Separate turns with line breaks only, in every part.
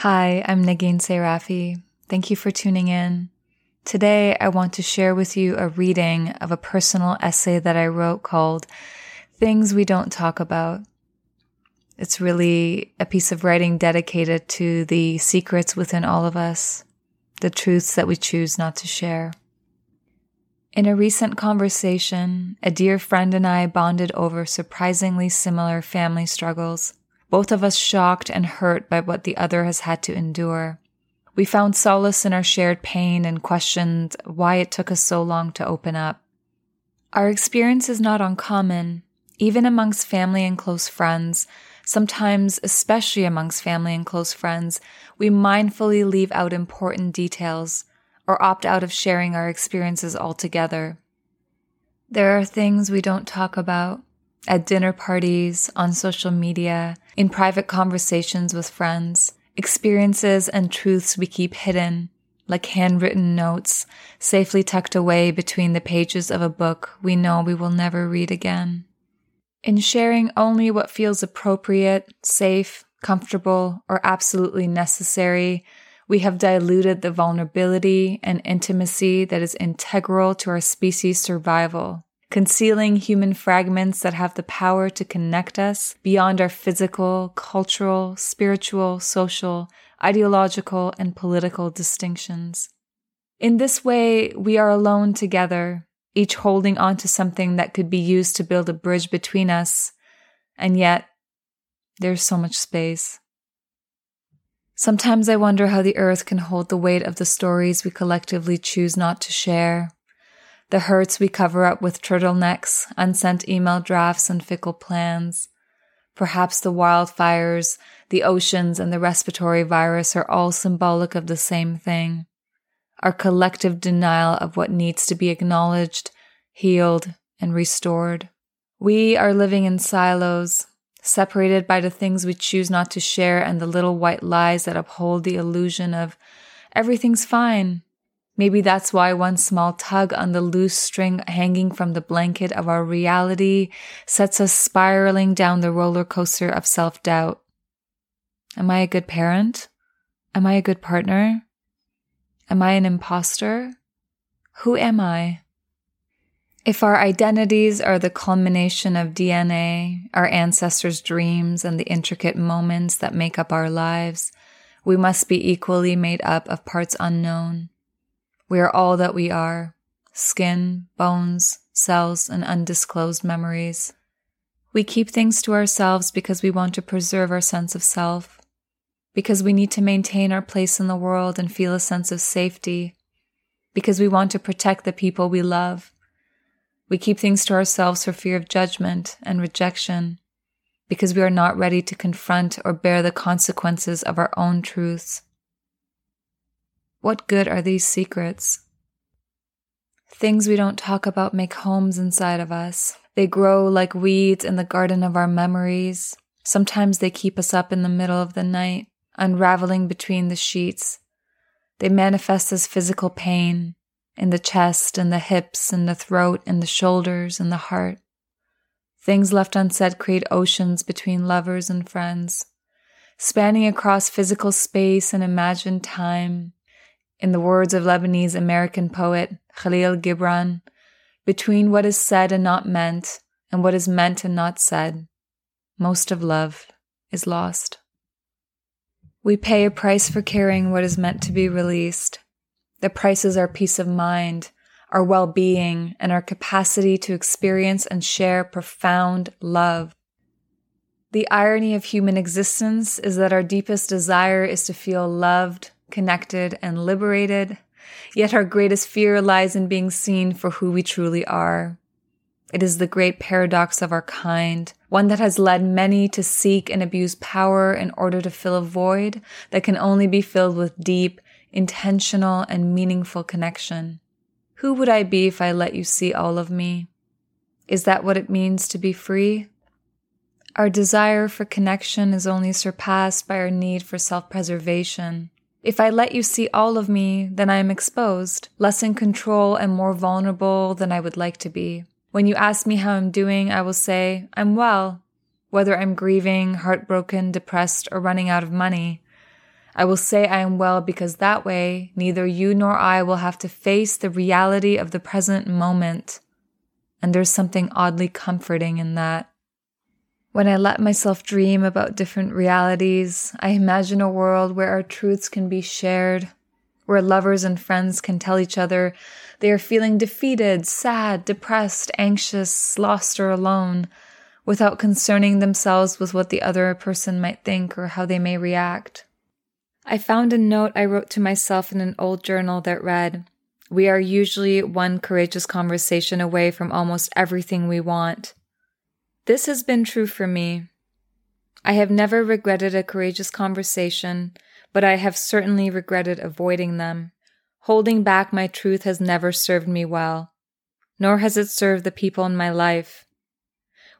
Hi, I'm Negin Sarafi. Thank you for tuning in. Today, I want to share with you a reading of a personal essay that I wrote called Things We Don't Talk About. It's really a piece of writing dedicated to the secrets within all of us, the truths that we choose not to share. In a recent conversation, a dear friend and I bonded over surprisingly similar family struggles both of us shocked and hurt by what the other has had to endure. We found solace in our shared pain and questioned why it took us so long to open up. Our experience is not uncommon, even amongst family and close friends. Sometimes, especially amongst family and close friends, we mindfully leave out important details or opt out of sharing our experiences altogether. There are things we don't talk about, at dinner parties, on social media, in private conversations with friends, experiences and truths we keep hidden, like handwritten notes, safely tucked away between the pages of a book we know we will never read again. In sharing only what feels appropriate, safe, comfortable, or absolutely necessary, we have diluted the vulnerability and intimacy that is integral to our species' survival concealing human fragments that have the power to connect us beyond our physical, cultural, spiritual, social, ideological, and political distinctions. In this way, we are alone together, each holding on to something that could be used to build a bridge between us, and yet there's so much space. Sometimes I wonder how the earth can hold the weight of the stories we collectively choose not to share the hurts we cover up with turtlenecks, unsent email drafts, and fickle plans. Perhaps the wildfires, the oceans, and the respiratory virus are all symbolic of the same thing our collective denial of what needs to be acknowledged, healed, and restored. We are living in silos, separated by the things we choose not to share and the little white lies that uphold the illusion of everything's fine, Maybe that's why one small tug on the loose string hanging from the blanket of our reality sets us spiraling down the roller coaster of self doubt. Am I a good parent? Am I a good partner? Am I an imposter? Who am I? If our identities are the culmination of DNA, our ancestors' dreams, and the intricate moments that make up our lives, we must be equally made up of parts unknown we are all that we are skin, bones, cells, and undisclosed memories. We keep things to ourselves because we want to preserve our sense of self, because we need to maintain our place in the world and feel a sense of safety, because we want to protect the people we love. We keep things to ourselves for fear of judgment and rejection, because we are not ready to confront or bear the consequences of our own truths. What good are these secrets? Things we don't talk about make homes inside of us. They grow like weeds in the garden of our memories. Sometimes they keep us up in the middle of the night, unraveling between the sheets. They manifest as physical pain in the chest and the hips and the throat and the shoulders and the heart. Things left unsaid create oceans between lovers and friends, spanning across physical space and imagined time, in the words of Lebanese American poet Khalil Gibran, between what is said and not meant and what is meant and not said, most of love is lost. We pay a price for carrying what is meant to be released. The price is our peace of mind, our well being, and our capacity to experience and share profound love. The irony of human existence is that our deepest desire is to feel loved, connected, and liberated. Yet our greatest fear lies in being seen for who we truly are. It is the great paradox of our kind, one that has led many to seek and abuse power in order to fill a void that can only be filled with deep, intentional, and meaningful connection. Who would I be if I let you see all of me? Is that what it means to be free? Our desire for connection is only surpassed by our need for self preservation. If I let you see all of me, then I am exposed, less in control and more vulnerable than I would like to be. When you ask me how I'm doing, I will say, I'm well. Whether I'm grieving, heartbroken, depressed, or running out of money, I will say I am well because that way neither you nor I will have to face the reality of the present moment. And there's something oddly comforting in that. When I let myself dream about different realities, I imagine a world where our truths can be shared, where lovers and friends can tell each other they are feeling defeated, sad, depressed, anxious, lost, or alone, without concerning themselves with what the other person might think or how they may react. I found a note I wrote to myself in an old journal that read, We are usually one courageous conversation away from almost everything we want. This has been true for me. I have never regretted a courageous conversation, but I have certainly regretted avoiding them. Holding back my truth has never served me well, nor has it served the people in my life.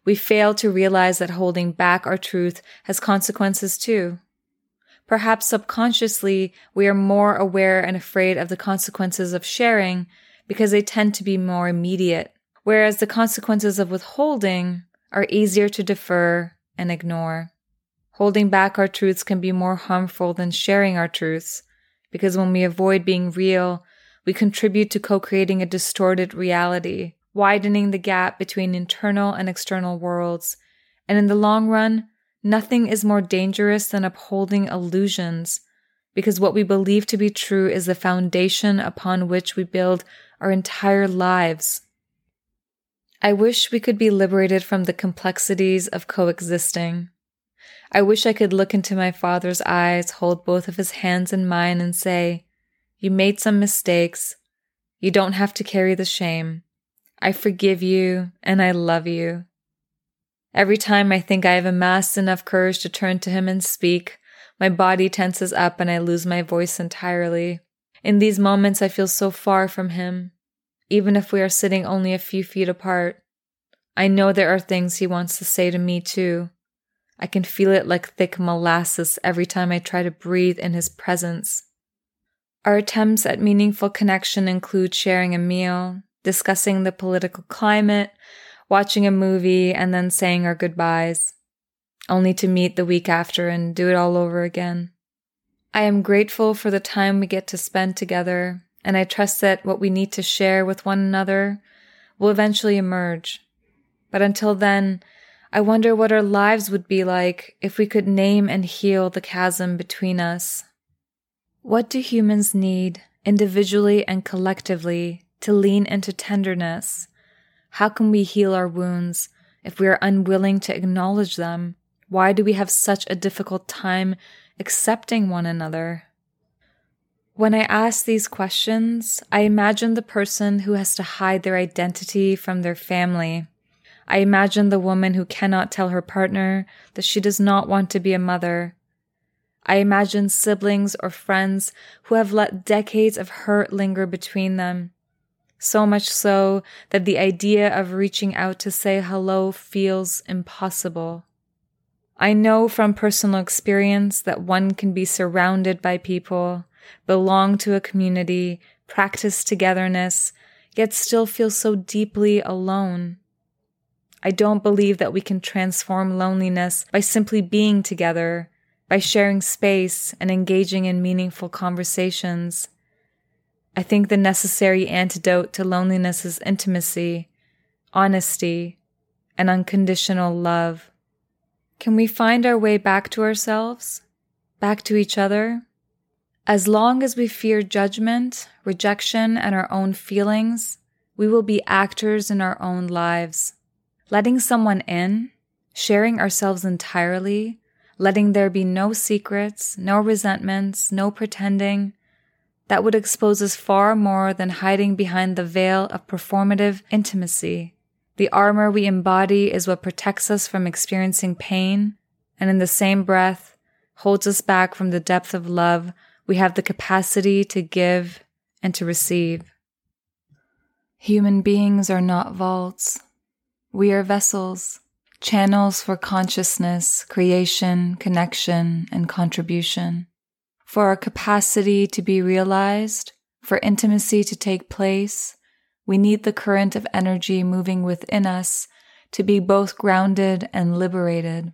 We fail to realize that holding back our truth has consequences too. Perhaps subconsciously, we are more aware and afraid of the consequences of sharing because they tend to be more immediate, whereas the consequences of withholding are easier to defer and ignore. Holding back our truths can be more harmful than sharing our truths, because when we avoid being real, we contribute to co creating a distorted reality, widening the gap between internal and external worlds. And in the long run, nothing is more dangerous than upholding illusions, because what we believe to be true is the foundation upon which we build our entire lives. I wish we could be liberated from the complexities of coexisting. I wish I could look into my father's eyes, hold both of his hands in mine, and say, You made some mistakes. You don't have to carry the shame. I forgive you and I love you. Every time I think I have amassed enough courage to turn to him and speak, my body tenses up and I lose my voice entirely. In these moments, I feel so far from him even if we are sitting only a few feet apart. I know there are things he wants to say to me too. I can feel it like thick molasses every time I try to breathe in his presence. Our attempts at meaningful connection include sharing a meal, discussing the political climate, watching a movie, and then saying our goodbyes, only to meet the week after and do it all over again. I am grateful for the time we get to spend together and I trust that what we need to share with one another will eventually emerge. But until then, I wonder what our lives would be like if we could name and heal the chasm between us. What do humans need, individually and collectively, to lean into tenderness? How can we heal our wounds if we are unwilling to acknowledge them? Why do we have such a difficult time accepting one another? When I ask these questions, I imagine the person who has to hide their identity from their family. I imagine the woman who cannot tell her partner that she does not want to be a mother. I imagine siblings or friends who have let decades of hurt linger between them. So much so that the idea of reaching out to say hello feels impossible. I know from personal experience that one can be surrounded by people belong to a community, practice togetherness, yet still feel so deeply alone. I don't believe that we can transform loneliness by simply being together, by sharing space and engaging in meaningful conversations. I think the necessary antidote to loneliness is intimacy, honesty, and unconditional love. Can we find our way back to ourselves, back to each other? As long as we fear judgment, rejection, and our own feelings, we will be actors in our own lives. Letting someone in, sharing ourselves entirely, letting there be no secrets, no resentments, no pretending, that would expose us far more than hiding behind the veil of performative intimacy. The armor we embody is what protects us from experiencing pain, and in the same breath, holds us back from the depth of love we have the capacity to give and to receive. Human beings are not vaults. We are vessels, channels for consciousness, creation, connection, and contribution. For our capacity to be realized, for intimacy to take place, we need the current of energy moving within us to be both grounded and liberated,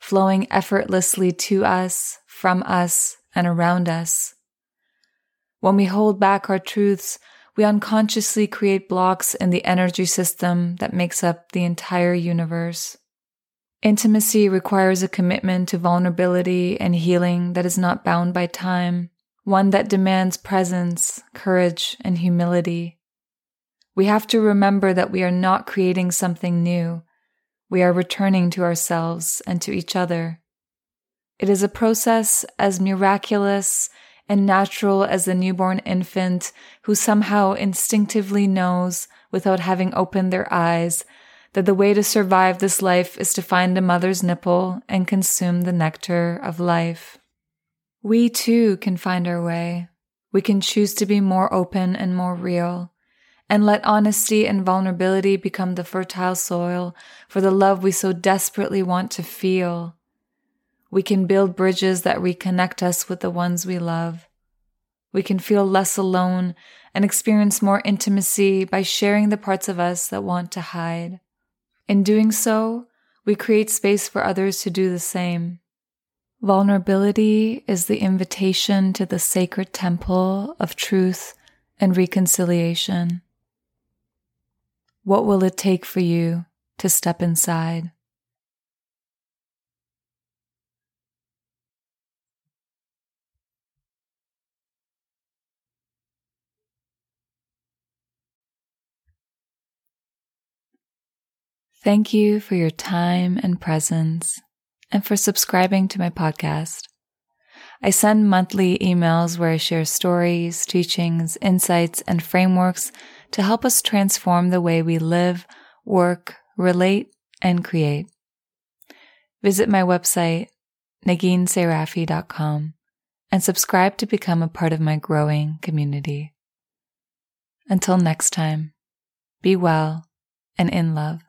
flowing effortlessly to us, from us, and around us. When we hold back our truths, we unconsciously create blocks in the energy system that makes up the entire universe. Intimacy requires a commitment to vulnerability and healing that is not bound by time, one that demands presence, courage, and humility. We have to remember that we are not creating something new. We are returning to ourselves and to each other. It is a process as miraculous and natural as the newborn infant who somehow instinctively knows, without having opened their eyes, that the way to survive this life is to find a mother's nipple and consume the nectar of life. We too can find our way. We can choose to be more open and more real, and let honesty and vulnerability become the fertile soil for the love we so desperately want to feel we can build bridges that reconnect us with the ones we love. We can feel less alone and experience more intimacy by sharing the parts of us that want to hide. In doing so, we create space for others to do the same. Vulnerability is the invitation to the sacred temple of truth and reconciliation. What will it take for you to step inside? Thank you for your time and presence and for subscribing to my podcast. I send monthly emails where I share stories, teachings, insights, and frameworks to help us transform the way we live, work, relate, and create. Visit my website, neginsarafi.com, and subscribe to become a part of my growing community. Until next time, be well and in love.